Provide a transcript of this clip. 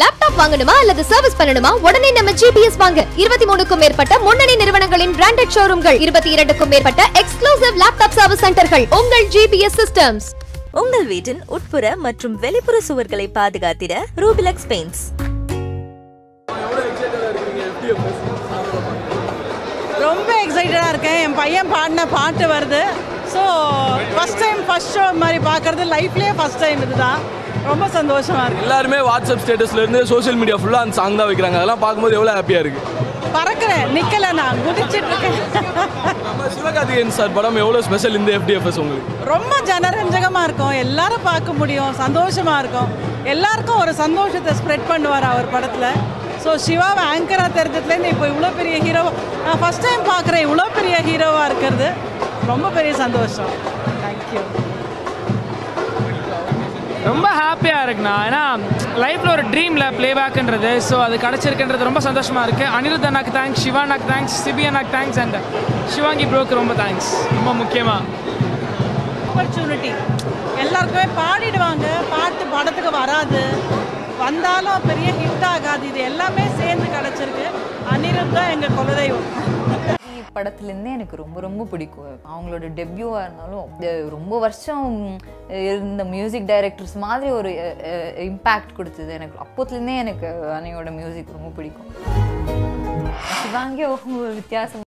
Laptop வாங்கணுமா அல்லது service பண்ணணுமா? உடனே நம்ம ஜிபிஎஸ் வாங்க. இருபத்தி மூணுக்கும் மேற்பட்ட முன்னணி நிறுவனங்களின் பிராண்டட் ஷோரூம்கள் இருபத்தி இரண்டுக்கும் மேற்பட்ட எக்ஸ்க்ளூசிவ் லேப்டாப் சர்வீஸ் சென்டர்கள் உங்கள் ஜிபிஎஸ் சிஸ்டம்ஸ் உங்கள் வீட்டின் உட்புற மற்றும் வெளிப்புற சுவர்களை பாதுகாத்திட ரூபிலக்ஸ் பெயிண்ட்ஸ் ரொம்ப எக்ஸைட்டடாக இருக்கேன். என் பையன் பாடின பாட்டு வருது. So first time first show மாதிரி பார்க்குறது லைஃப்லேயே ஃபஸ்ட் டைம் இதுதான். ரொம்ப சந்தோஷமாக இருக்கு. எல்லாருமே வாட்ஸ்அப் ஸ்டேட்டஸ்ல இருந்து சோஷியல் மீடியா ஃபுல்லா அந்த சாங் தான் வைக்கிறாங்க. அதெல்லாம் பார்க்கும்போது எவ்வளவு ஹாப்பியா இருக்கு. பறக்கிறேன். நிற்கலை நான். குதிச்சிட்டு இருக்கேன். நம்ம சிவகார்த்திகேயன் சார் படம் எவ்வளவு ஸ்பெஷல் இந்த எஃப்டிஎஃப்எஸ் உங்களுக்கு? ரொம்ப ஜனரஞ்சகமாக இருக்கும். எல்லாரும் பார்க்க முடியும். சந்தோஷமாக இருக்கும். எல்லாருக்கும் ஒரு சந்தோஷத்தை ஸ்ப்ரெட் பண்ணுவார் அவர் படத்தில். ஸோ சிவாவை ஆங்கராக தெரிஞ்சதுலேருந்து இப்போ இவ்வளோ பெரிய ஹீரோ நான் ஃபஸ்ட் டைம் பார்க்குறேன். இவ்வளோ பெரிய ஹீரோவாக இருக்கிறது. ரொம்ப பெரிய சந்தோஷம். தேங்க்யூ ரொம்ப ஹாப்பியாக இருக்குண்ணா. ஏன்னா லைஃப்பில் ஒரு ட்ரீமில் ப்ளேபேக்குன்றது ஸோ அது கிடச்சிருக்குன்றது ரொம்ப சந்தோஷமாக இருக்குது அனிருத் அண்ணாக்கு தேங்க்ஸ் சிவா அண்ணாக்கு தேங்க்ஸ் சிபி அண்ணாக்கு தேங்க்ஸ் அண்ட் சிவாங்கி ப்ரோக்கு ரொம்ப தேங்க்ஸ் ரொம்ப முக்கியமாக ஆப்பர்ச்சுனிட்டி எல்லாருக்குமே பாடிடுவாங்க. பாட்டு படத்துக்கு வராது. வந்தாலும் பெரிய ஹிட் ஆகாது. இது எல்லாமே சேர்ந்து கிடச்சிருக்கு. அனிருத் தான் எங்கள் குலதெய்வம். படத்துலேருந்தே எனக்கு ரொம்ப ரொம்ப பிடிக்கும். அவங்களோட டெபியூவாக இருந்தாலும் ரொம்ப வருஷம் இருந்த மியூசிக் டைரக்டர்ஸ் மாதிரி ஒரு இம்பேக்ட் கொடுத்தது எனக்கு. அப்போத்துலேருந்தே எனக்கு அன்னையோட மியூசிக் ரொம்ப பிடிக்கும். சிவாங்கி ஒரு வித்தியாசம்